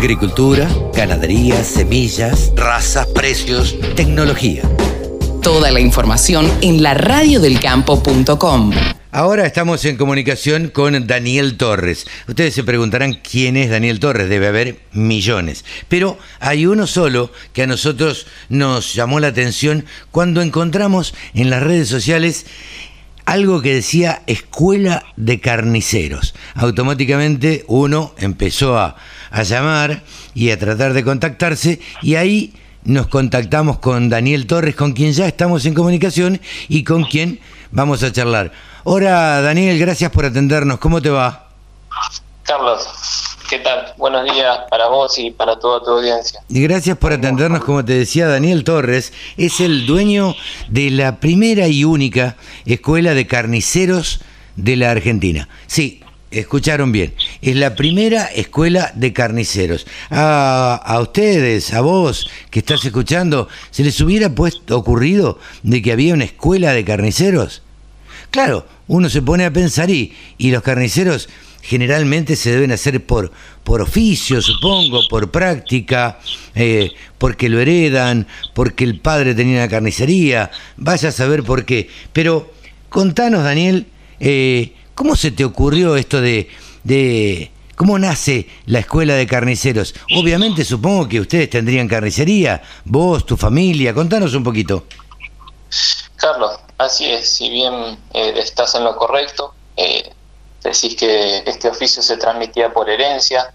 Agricultura, ganadería, semillas, razas, precios, tecnología. Toda la información en la radiodelcampo.com. Ahora estamos en comunicación con Daniel Torres. Ustedes se preguntarán quién es Daniel Torres, debe haber millones. Pero hay uno solo que a nosotros nos llamó la atención cuando encontramos en las redes sociales algo que decía Escuela de Carniceros. Automáticamente uno empezó a, a llamar y a tratar de contactarse y ahí nos contactamos con Daniel Torres, con quien ya estamos en comunicación y con quien vamos a charlar. Hola Daniel, gracias por atendernos. ¿Cómo te va? Carlos, ¿qué tal? Buenos días para vos y para toda tu audiencia. Y gracias por atendernos, como te decía, Daniel Torres es el dueño de la primera y única escuela de carniceros de la Argentina. Sí, escucharon bien, es la primera escuela de carniceros. A, ustedes, a vos que estás escuchando, ¿se les hubiera puesto, ocurrido de que había una escuela de carniceros? Claro, uno se pone a pensar y, y los carniceros generalmente se deben hacer por, por oficio, supongo, por práctica, eh, porque lo heredan, porque el padre tenía una carnicería, vaya a saber por qué. Pero contanos, Daniel, eh, ¿cómo se te ocurrió esto de, de... ¿Cómo nace la escuela de carniceros? Obviamente supongo que ustedes tendrían carnicería, vos, tu familia, contanos un poquito. Carlos, así es, si bien eh, estás en lo correcto, eh, decís que este oficio se transmitía por herencia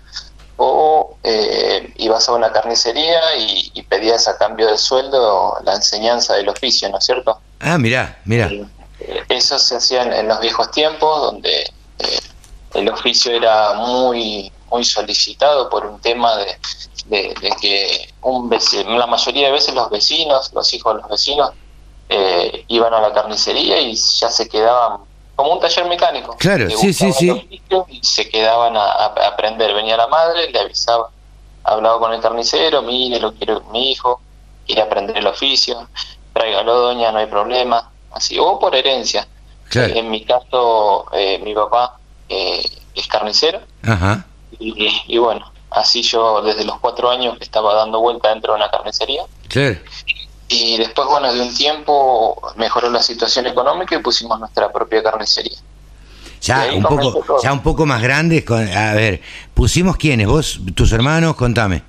o eh, ibas a una carnicería y, y, pedías a cambio de sueldo la enseñanza del oficio, ¿no es cierto? Ah, mirá, mirá. Eso se hacía en, los viejos tiempos, donde eh, el oficio era muy muy solicitado por un tema de, de, de que un vecino, la mayoría de veces los vecinos, los hijos de los vecinos, eh, iban a la carnicería y ya se quedaban como un taller mecánico. Claro, sí, sí, sí. Y se quedaban a, a, aprender. Venía la madre, le avisaba, hablaba con el carnicero, mire, lo quiero mi hijo, quiere aprender el oficio, tráigalo doña, no hay problema. Así, o por herencia. Claro. En mi caso, eh, mi papá eh, es carnicero. Ajá. Y, y, bueno, así yo desde los cuatro años estaba dando vuelta dentro de una carnicería. Claro. Y después, bueno, de un tiempo mejoró la situación económica y pusimos nuestra propia carnicería. Ya un poco, ya un poco más grandes, con, a ver, pusimos quiénes, vos, tus hermanos, contame.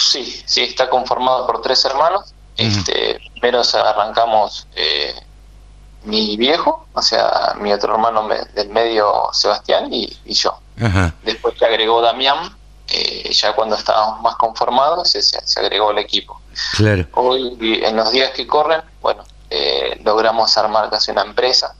Sí, sí, está conformado por tres hermanos. Uh -huh. Este, primero arrancamos eh, mi viejo, o sea, mi otro hermano me, del medio Sebastián y, y yo. Después se agregó Damián, eh, ya cuando estábamos más conformados se, se, agregó el equipo. Claro. Hoy, en los días que corren, bueno, eh, logramos armar casi una empresa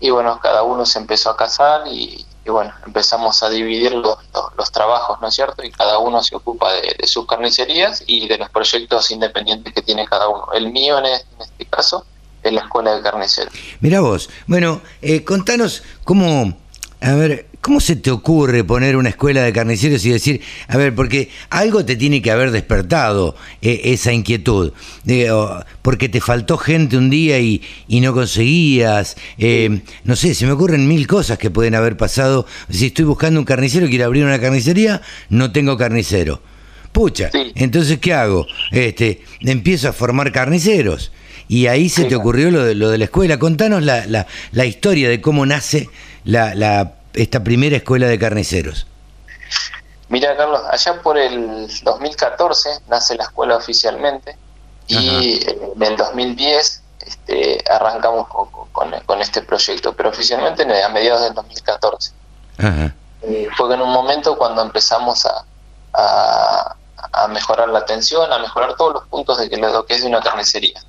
y bueno, cada uno se empezó a casar y, y bueno, empezamos a dividir los, los, los, trabajos, ¿no es cierto? Y cada uno se ocupa de, de, sus carnicerías y de los proyectos independientes que tiene cada uno. El mío en este caso es la escuela de carniceros. Mira vos, bueno, eh, contanos cómo, a ver, ¿Cómo se te ocurre poner una escuela de carniceros y decir, a ver, porque algo te tiene que haber despertado eh, esa inquietud? Eh, porque te faltó gente un día y, y no conseguías, eh, no sé, se me ocurren mil cosas que pueden haber pasado. Si estoy buscando un carnicero, quiero abrir una carnicería, no tengo carnicero. Pucha, sí. entonces ¿qué hago? Este, empiezo a formar carniceros. Y ahí se sí, te ocurrió lo de, lo de la escuela. Contanos la, la, la historia de cómo nace la, la esta primera escuela de carniceros? Mira, Carlos, allá por el 2014 nace la escuela oficialmente y Ajá. en el 2010 este, arrancamos con, con, con, este proyecto, pero oficialmente a mediados del 2014. Ajá. Eh, fue en un momento cuando empezamos a, a, a, mejorar la atención, a mejorar todos los puntos de que lo que es de una carnicería.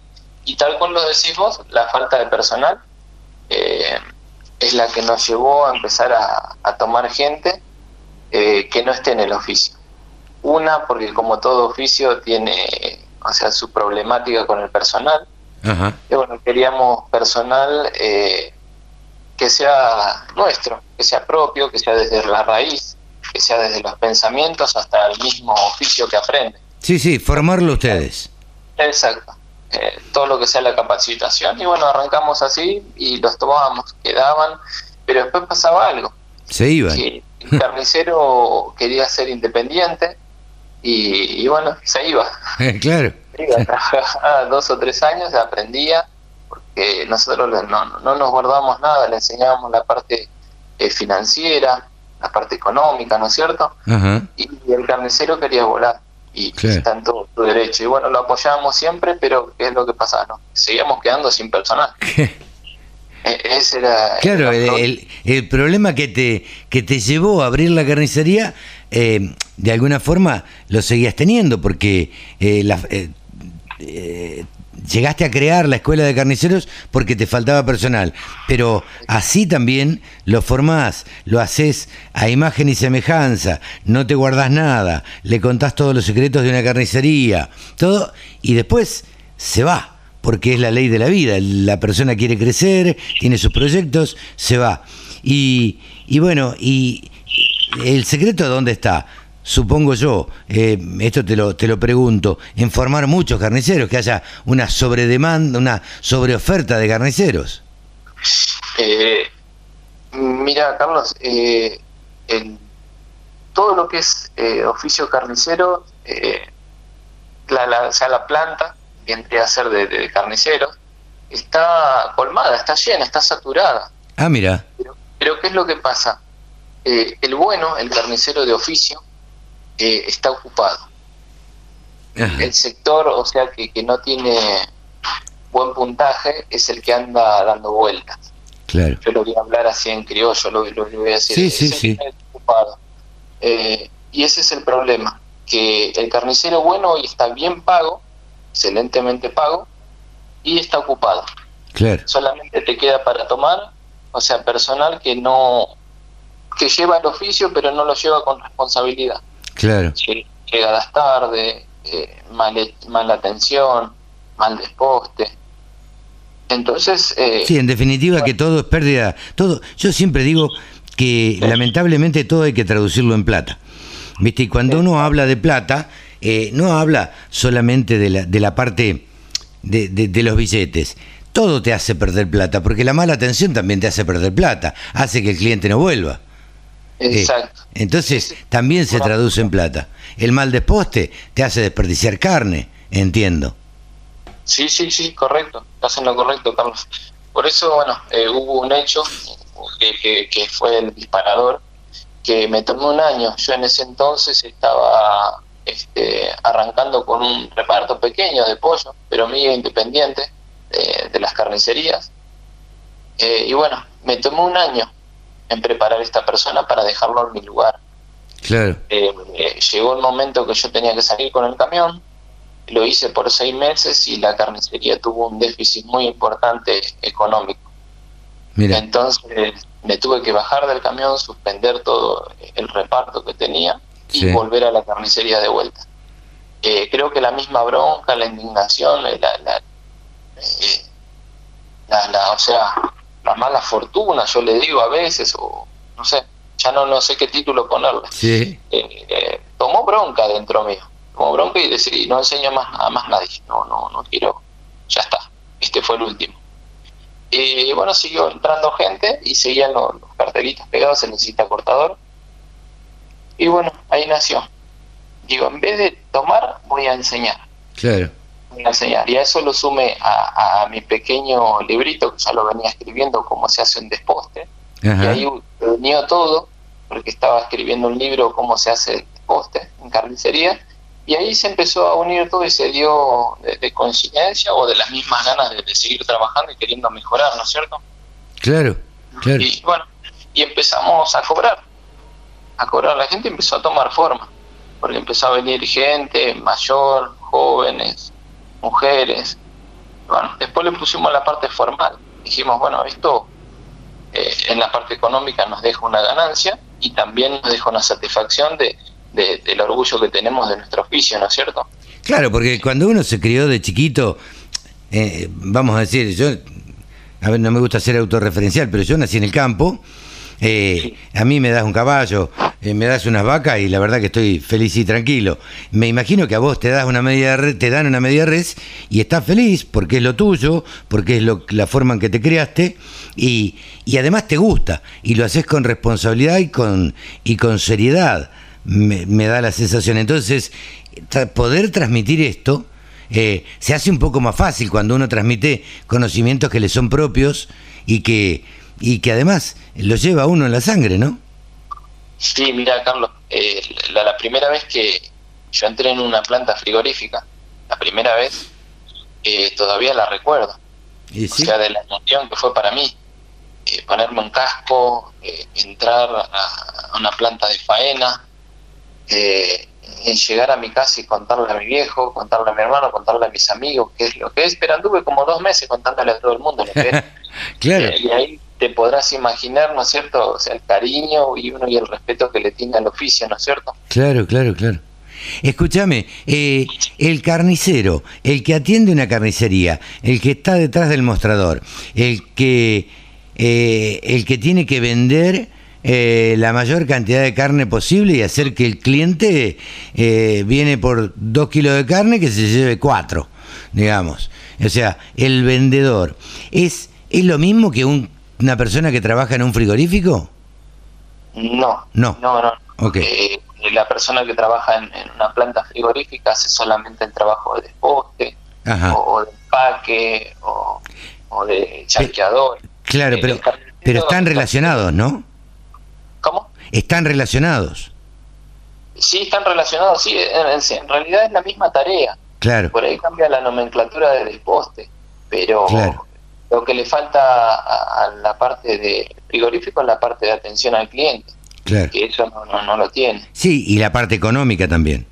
Y tal cual lo decís vos, la falta de personal. Eh, es la que nos llevó a empezar a, a tomar gente eh, que no esté en el oficio. Una, porque como todo oficio tiene, o sea, su problemática con el personal. Ajá. Y bueno, queríamos personal eh, que sea nuestro, que sea propio, que sea desde la raíz, que sea desde los pensamientos hasta el mismo oficio que aprende. Sí, sí, formarlo ustedes. Exacto eh, todo lo que sea la capacitación y bueno, arrancamos así y los tomábamos, quedaban, pero después pasaba algo. Se iban. Que el carnicero quería ser independiente y, bueno, se iba. claro. Trabajaba dos o tres años, aprendía, porque nosotros no, no nos guardábamos nada, le enseñábamos la parte eh, financiera, la parte económica, ¿no es cierto? Y el carnicero quería volar y está en todo su derecho. Y bueno, lo apoyábamos siempre, pero ¿qué es lo que pasaba? No, seguíamos quedando sin personal. E, ese era claro, el, el, problema que te, que te llevó a abrir la carnicería, eh, de alguna forma lo seguías teniendo, porque eh, la, eh, llegaste a crear la escuela de carniceros porque te faltaba personal, pero así también lo formás, lo haces a imagen y semejanza, no te guardás nada, le contás todos los secretos de una carnicería, todo, y después se va, porque es la ley de la vida, la persona quiere crecer, tiene sus proyectos, se va. Y, y bueno, y el secreto dónde está? Supongo yo, eh, esto te lo, te lo pregunto, en formar muchos carniceros, que haya una sobredemanda, una sobreoferta de carniceros? Eh, mira, Carlos, eh, todo lo que es oficio carnicero, la, o sea, la planta, que vendría a ser de, de carniceros, está colmada, está llena, está saturada. Ah, mira. Pero, pero ¿qué es lo que pasa? el bueno, el carnicero de oficio, está ocupado. El sector, o sea, que, que no tiene buen puntaje, es el que anda dando vueltas. Claro. Yo lo voy a hablar así en criollo, lo, voy a decir. Sí, sí, sí. Ocupado. Eh, y ese es el problema, que el carnicero bueno hoy está bien pago, excelentemente pago, y está ocupado. Claro. Solamente te queda para tomar, o sea, personal que no que lleva el oficio pero no lo lleva con responsabilidad. Claro. Llegadas tarde, eh, mal, mala atención, mal desposte. Entonces. Eh, sí, en definitiva que todo es pérdida. Todo. Yo siempre digo que lamentablemente todo hay que traducirlo en plata. ¿Viste? Y cuando uno habla de plata, eh, no habla solamente de la, de la parte de, de, los billetes. Todo te hace perder plata, porque la mala atención también te hace perder plata, hace que el cliente no vuelva. Exacto. entonces también se traduce en plata. El mal desposte te hace desperdiciar carne, entiendo. Sí, sí, sí, correcto. Estás en lo correcto, Carlos. Por eso, bueno, eh, hubo un hecho que, que, fue el disparador, que me tomó un año. Yo en ese entonces estaba este, arrancando con un reparto pequeño de pollo, pero mío independiente, de, las carnicerías. Eh, y bueno, me tomó un año en preparar a esta persona para dejarlo en mi lugar. Claro. Eh, eh, llegó el momento que yo tenía que salir con el camión, lo hice por seis meses y la carnicería tuvo un déficit muy importante económico. Mira. Entonces me tuve que bajar del camión, suspender todo el reparto que tenía y volver a la carnicería de vuelta. Eh, creo que la misma bronca, la indignación, la, la, la, la o sea, la mala fortuna, yo le digo a veces, o no sé, ya no, no sé qué título ponerle. Sí. Eh, eh, tomó bronca dentro mío, tomó bronca y decidí, no enseño más a más nadie, no, no, no quiero, ya está, este fue el último. Y bueno, siguió entrando gente y seguían los, cartelitos pegados, se necesita cortador. Y bueno, ahí nació. Digo, en vez de tomar, voy a enseñar. Claro enseñar. Y a eso lo sume a, mi pequeño librito, que ya lo venía escribiendo, cómo se hace un desposte. Y ahí unió todo, porque estaba escribiendo un libro, cómo se hace el desposte en carnicería. Y ahí se empezó a unir todo y se dio de, coincidencia o de las mismas ganas de, seguir trabajando y queriendo mejorar, ¿no es cierto? Claro, claro. Y bueno, y empezamos a cobrar. A cobrar, la gente empezó a tomar forma, porque empezó a venir gente mayor, jóvenes, mujeres. Bueno, después le pusimos la parte formal. Dijimos, bueno, esto eh, en la parte económica nos deja una ganancia y también nos deja una satisfacción de, del orgullo que tenemos de nuestro oficio, ¿no es cierto? Claro, porque cuando uno se crió de chiquito, eh, vamos a decir, yo, a ver, no me gusta ser autorreferencial, pero yo nací en el campo eh, a mí me das un caballo, eh, me das unas vacas y la verdad que estoy feliz y tranquilo. Me imagino que a vos te das una media te dan una media res y estás feliz porque es lo tuyo, porque es lo, la forma en que te creaste y, y además te gusta y lo haces con responsabilidad y con, y con seriedad. me, da la sensación. Entonces, poder transmitir esto eh, se hace un poco más fácil cuando uno transmite conocimientos que le son propios y que, y que además lo lleva uno en la sangre, ¿no? Sí, mira, Carlos, eh, la, primera vez que yo entré en una planta frigorífica, la primera vez, eh, todavía la recuerdo. O sea, de la emoción que fue para mí. Eh, ponerme un casco, entrar a, una planta de faena, en llegar a mi casa y contarle a mi viejo, contarle a mi hermano, contarle a mis amigos qué es lo que es, pero anduve como dos meses contándole a todo el mundo lo que es. claro. y ahí te podrás imaginar, ¿no es cierto? O sea, el cariño y uno y el respeto que le tiene al oficio, ¿no es cierto? Claro, claro, claro. Escúchame, eh, el carnicero, el que atiende una carnicería, el que está detrás del mostrador, el que, eh, el que tiene que vender eh, la mayor cantidad de carne posible y hacer que el cliente viene por dos kilos de carne que se lleve cuatro, digamos. O sea, el vendedor es, es lo mismo que un una persona que trabaja en un frigorífico? No. No. No, no. Eh, la persona que trabaja en, una planta frigorífica hace solamente el trabajo de desposte, o, de empaque, o, de charqueador. Claro, eh, pero, pero están relacionados, ¿no? ¿Cómo? Están relacionados. Sí, están relacionados, sí, en, realidad es la misma tarea. Claro. Por ahí cambia la nomenclatura de desposte, pero lo que le falta a, la parte de frigorífico es la parte de atención al cliente. Claro. Que eso no, lo tiene. Sí, y la parte económica también.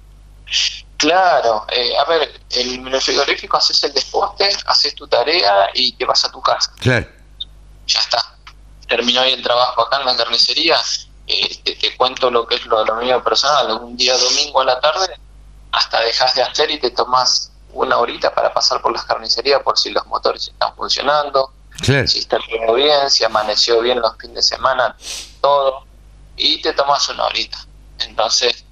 Claro, eh, a ver, en el frigorífico haces el desposte, haces tu tarea y te vas a tu casa. Claro. Ya está. Terminó ahí el trabajo acá en la carnicería. Eh, te, cuento lo que es lo, lo mío personal. Un día domingo a la tarde, hasta dejas de hacer y te tomas una horita para pasar por las carnicerías por si los motores están funcionando, si está todo bien, si amaneció bien los fines de semana, todo, y te tomas una horita. Entonces,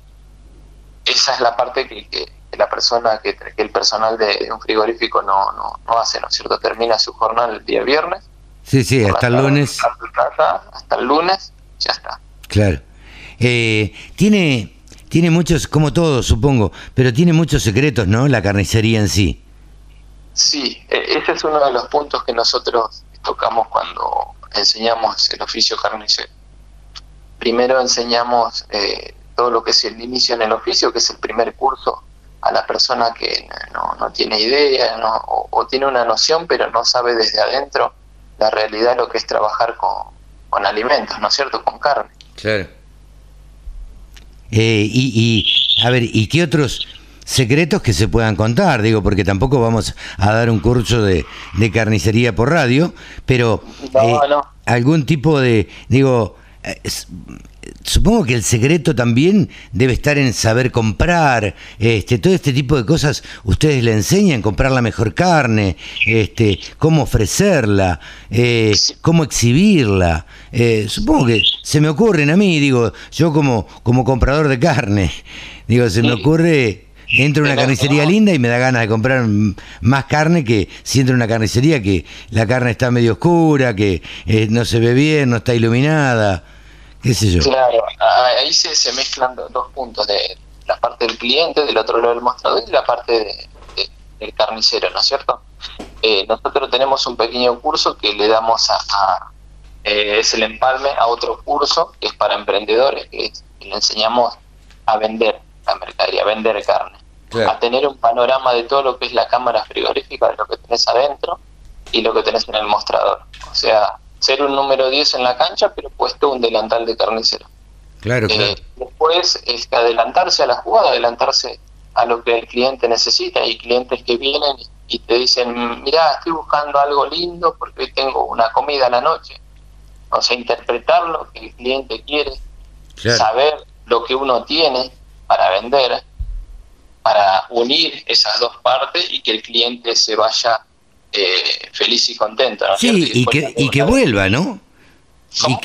esa es la parte que, la persona, que, el personal de, un frigorífico no, no, no hace, ¿no es cierto? Termina su jornal el día viernes. Sí, sí, hasta el lunes. Hasta el lunes, ya está. Claro. Eh, tiene tiene muchos, como todo supongo, pero tiene muchos secretos, ¿no? La carnicería en sí. Sí, e, ese es uno de los puntos que nosotros tocamos cuando enseñamos el oficio carnicero. Primero enseñamos eh, todo lo que es el inicio en el oficio, que es el primer curso a la persona que no, tiene idea o, o, tiene una noción, pero no sabe desde adentro la realidad de lo que es trabajar con, con alimentos, ¿no es cierto? Con carne. Claro. Eh, y, a ver, ¿y qué otros secretos que se puedan contar? Digo, porque tampoco vamos a dar un curso de, carnicería por radio, pero eh, algún tipo de, digo, supongo que el secreto también debe estar en saber comprar, este, todo este tipo de cosas ustedes le enseñan, comprar la mejor carne, este, cómo ofrecerla, eh, cómo exhibirla. Eh, supongo que se me ocurren a mí, digo, yo como, como comprador de carne, digo, se me ocurre entro a una carnicería linda y me da ganas de comprar más carne que si entro a una carnicería que la carne está medio oscura, que eh, no se ve bien, no está iluminada. Claro, ahí se, mezclan dos puntos, de la parte del cliente, del otro lado del mostrador y la parte del carnicero, ¿no es cierto? Eh, nosotros tenemos un pequeño curso que le damos a, eh, es el empalme a otro curso que es para emprendedores, que, le enseñamos a vender la mercadería, a vender carne, a tener un panorama de todo lo que es la cámara frigorífica, de lo que tenés adentro y lo que tenés en el mostrador. O sea, ser un número 10 en la cancha, pero puesto un delantal de carnicero. Claro, eh, claro. después es adelantarse a la jugada, adelantarse a lo que el cliente necesita. Hay clientes que vienen y te dicen, mira, estoy buscando algo lindo porque tengo una comida a la noche. O sea, interpretar lo que el cliente quiere, saber lo que uno tiene para vender, para unir esas dos partes y que el cliente se vaya eh, feliz y contento. Sí, y, que, y que vuelva, ¿no?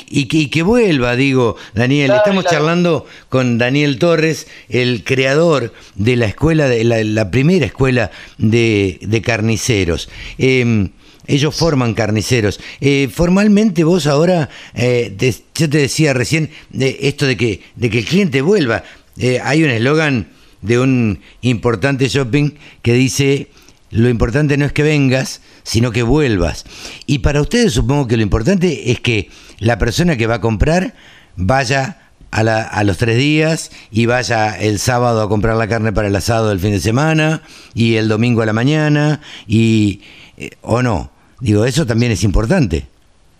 Y, y, que vuelva, digo, Daniel. Estamos charlando con Daniel Torres, el creador de la escuela, de la, primera escuela de, carniceros. Em, ellos forman carniceros. Eh, formalmente vos ahora, eh, yo te decía recién de esto de que, de que el cliente vuelva. hay un eslogan de un importante shopping que dice, lo importante no es que vengas, sino que vuelvas. Y para ustedes supongo que lo importante es que la persona que va a comprar vaya a, la, a, los tres días y vaya el sábado a comprar la carne para el asado del fin de semana y el domingo a la mañana y eh, o no. Digo, eso también es importante.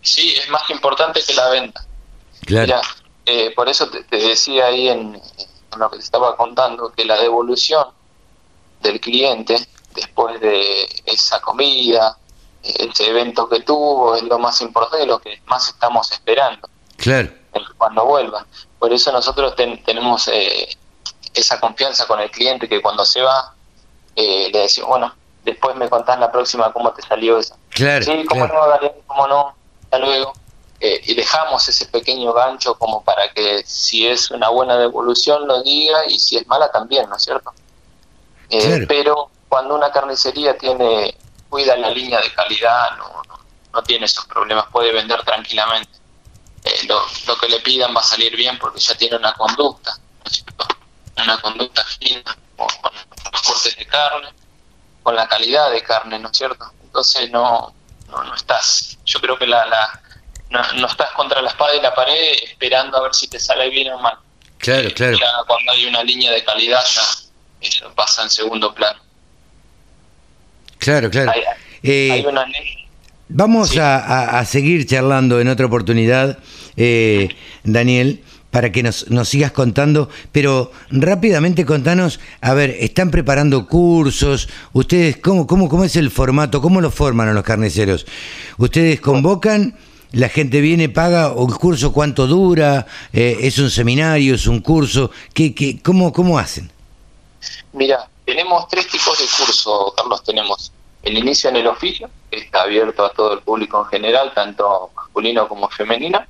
Sí, es más que importante que la venta. Claro. Mira, eh, por eso te, te, decía ahí en, en lo que te estaba contando que la devolución del cliente después de esa comida, ese evento que tuvo, es lo más importante, lo que más estamos esperando. Claro. Cuando vuelva. Por eso nosotros ten, tenemos eh, esa confianza con el cliente que cuando se va, eh, le decimos, bueno, después me contás la próxima cómo te salió eso. Claro. Sí, cómo claro. no, Daniel, cómo no, hasta luego. Eh, y dejamos ese pequeño gancho como para que si es una buena devolución lo diga y si es mala también, ¿no es cierto? Eh, Claro. Pero cuando una carnicería tiene cuida la línea de calidad, no, no, no tiene esos problemas, puede vender tranquilamente. Eh, lo, lo que le pidan va a salir bien porque ya tiene una conducta, ¿no es cierto? Una conducta fina con, con los cortes de carne, con la calidad de carne, ¿no es cierto? Entonces no, no, no estás, yo creo que la, la no, no estás contra la espada y la pared esperando a ver si te sale bien o mal. Claro, claro. Ya cuando hay una línea de calidad ya eso pasa en segundo plano. Claro, claro. Hay, Eh, hay una ley. Vamos Sí. a, seguir charlando en otra oportunidad, eh, Daniel, para que nos, nos sigas contando, pero rápidamente contanos, a ver, ¿están preparando cursos? ¿Ustedes cómo, cómo, cómo es el formato? ¿Cómo lo forman a los carniceros? ¿Ustedes convocan? ¿La gente viene, paga? ¿O el curso cuánto dura? Eh, ¿Es un seminario? ¿Es un curso? ¿Qué, qué, cómo, ¿Cómo hacen? Mira, tenemos tres tipos de curso, Carlos. Tenemos el inicio en el oficio, que está abierto a todo el público en general, tanto masculino como femenino.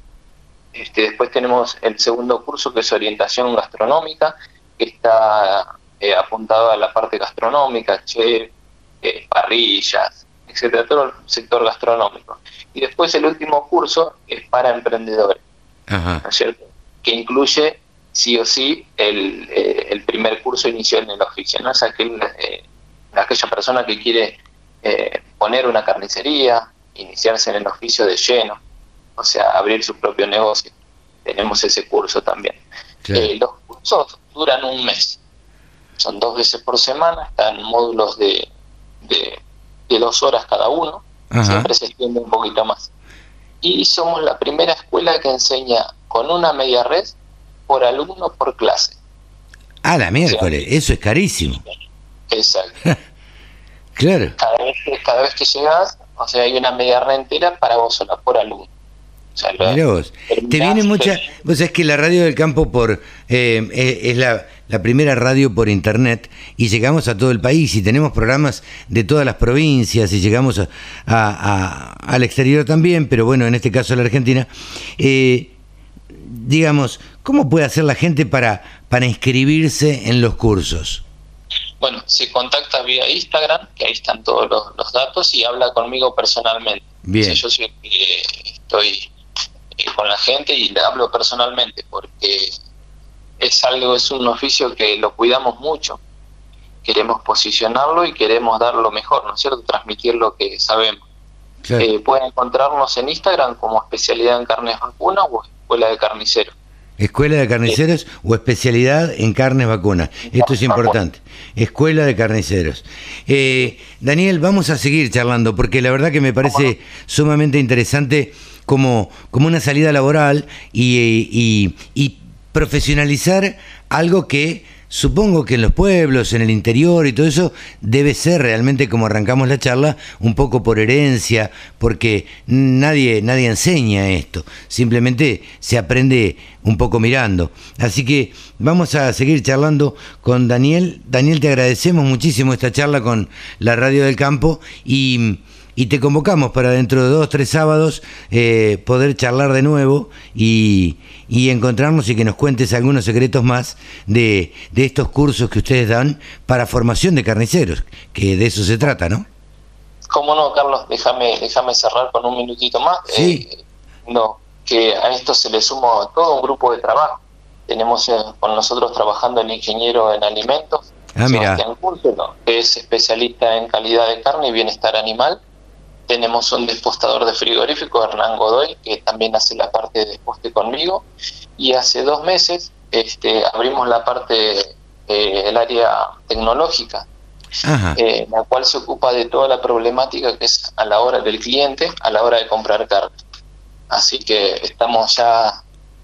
Este, después tenemos el segundo curso, que es orientación gastronómica, que está eh, apuntado a la parte gastronómica, chef, eh, parrillas, etcétera, todo el sector gastronómico. Y después el último curso es para emprendedores. Ajá. ¿no es cierto? Que incluye sí o sí el, eh, el primer curso inicial en el oficio, ¿no? Es aquel, eh, aquella persona que quiere eh, poner una carnicería, iniciarse en el oficio de lleno, o sea, abrir su propio negocio. Tenemos ese curso también. Claro. Eh, los cursos duran un mes, son dos veces por semana, están módulos de, de, de dos horas cada uno, Ajá. siempre se extiende un poquito más. Y somos la primera escuela que enseña con una media red por alumno por clase. Ah, la miércoles, eso es carísimo. Exacto. Claro. Cada vez que, cada vez que llegas, o sea, hay una media red entera para vos sola, por alumno. O sea, lo- Mirá vos. Te viene mucha. Vos sabés que la radio del campo por eh, es la, la primera radio por internet y llegamos a todo el país y tenemos programas de todas las provincias y llegamos a, a- a- al exterior también, pero bueno, en este caso a la Argentina. Eh, digamos, ¿cómo puede hacer la gente para, para inscribirse en los cursos? Bueno, se contacta vía Instagram, que ahí están todos los, los datos, y habla conmigo personalmente. Bien. O sea, yo soy, eh, estoy eh, con la gente y le hablo personalmente, porque es algo, es un oficio que lo cuidamos mucho. Queremos posicionarlo y queremos dar lo mejor, ¿no es cierto? Transmitir lo que sabemos. Claro. Eh, pueden encontrarnos en Instagram como especialidad en carnes vacunas o escuela de carnicero. Escuela de Carniceros o especialidad en carnes vacunas. Esto es importante. Escuela de Carniceros. Eh, Daniel, vamos a seguir charlando porque la verdad que me parece sumamente interesante como, como una salida laboral y, y- y profesionalizar algo que supongo que en los pueblos, en el interior y todo eso, debe ser realmente como arrancamos la charla, un poco por herencia, porque nadie, nadie enseña esto, simplemente se aprende un poco mirando. Así que vamos a seguir charlando con Daniel. Daniel, te agradecemos muchísimo esta charla con la Radio del Campo y, y te convocamos para dentro de dos, tres sábados eh, poder charlar de nuevo y, y encontrarnos y que nos cuentes algunos secretos más de, de estos cursos que ustedes dan para formación de carniceros, que de eso se trata, ¿no? ¿Cómo no, Carlos? Déjame, déjame cerrar con un minutito más. Sí. Eh, no, que a esto se le suma todo un grupo de trabajo. tenemos eh, con nosotros trabajando el ingeniero en alimentos, Ah. Sebastián Cúrtelo, que es especialista en calidad de carne y bienestar animal. Tenemos un despostador de frigorífico, Hernán Godoy, que también hace la parte de desposte conmigo. Y hace dos meses este, abrimos la parte, eh, el área tecnológica, eh, la cual se ocupa de toda la problemática que es a la hora del cliente, a la hora de comprar carne. Así que estamos ya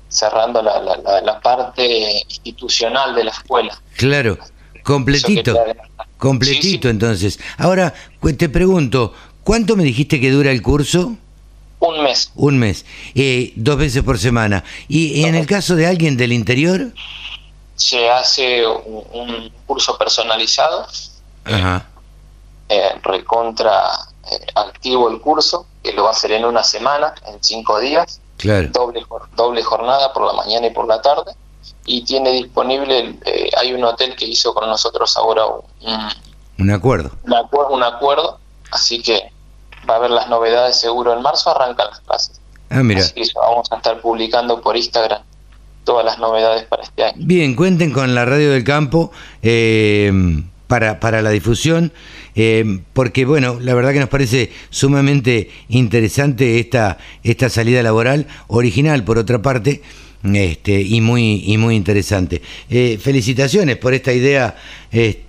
cerrando la, la- la- la parte institucional de la escuela. Claro, completito. Completito, Sí, sí. entonces. Ahora, te pregunto, ¿cuánto me dijiste que dura el curso? Un mes. Un mes, eh, dos veces por semana. ¿Y, y en el caso de alguien del interior? Se hace un, un curso personalizado, Ajá, eh, recontra eh, activo el curso, que lo va a hacer en una semana, en cinco días, claro. doble, doble jornada por la mañana y por la tarde. Y tiene disponible, eh, hay un hotel que hizo con nosotros ahora un, Un acuerdo. un acuerdo, un acuerdo, así que va a haber las novedades seguro en marzo, arrancan las clases. Ah, mira. Así que vamos a estar publicando por Instagram todas las novedades para este año. Bien, cuenten con la radio del campo eh, para, para la difusión, eh, porque bueno, la verdad que nos parece sumamente interesante esta, esta salida laboral, original por otra parte, este, y muy, y muy interesante. Eh, felicitaciones por esta idea eh,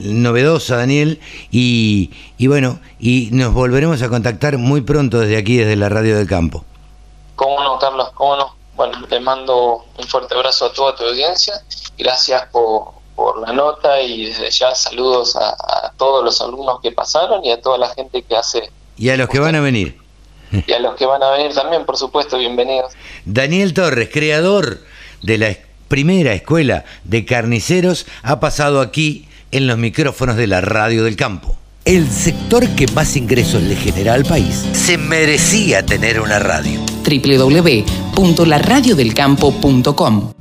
novedosa, Daniel, y, y bueno, y nos volveremos a contactar muy pronto desde aquí, desde la radio del campo. ¿Cómo no, Carlos? ¿Cómo no? Bueno, le mando un fuerte abrazo a toda tu audiencia. Gracias por, por la nota y desde ya saludos a, a todos los alumnos que pasaron y a toda la gente que hace Y a los que van a venir. y a los que van a venir también, por supuesto, bienvenidos. Daniel Torres, creador de la primera escuela de carniceros, ha pasado aquí en los micrófonos de la radio del campo. El sector que más ingresos le genera al país se merecía tener una radio. www.laradiodelcampo.com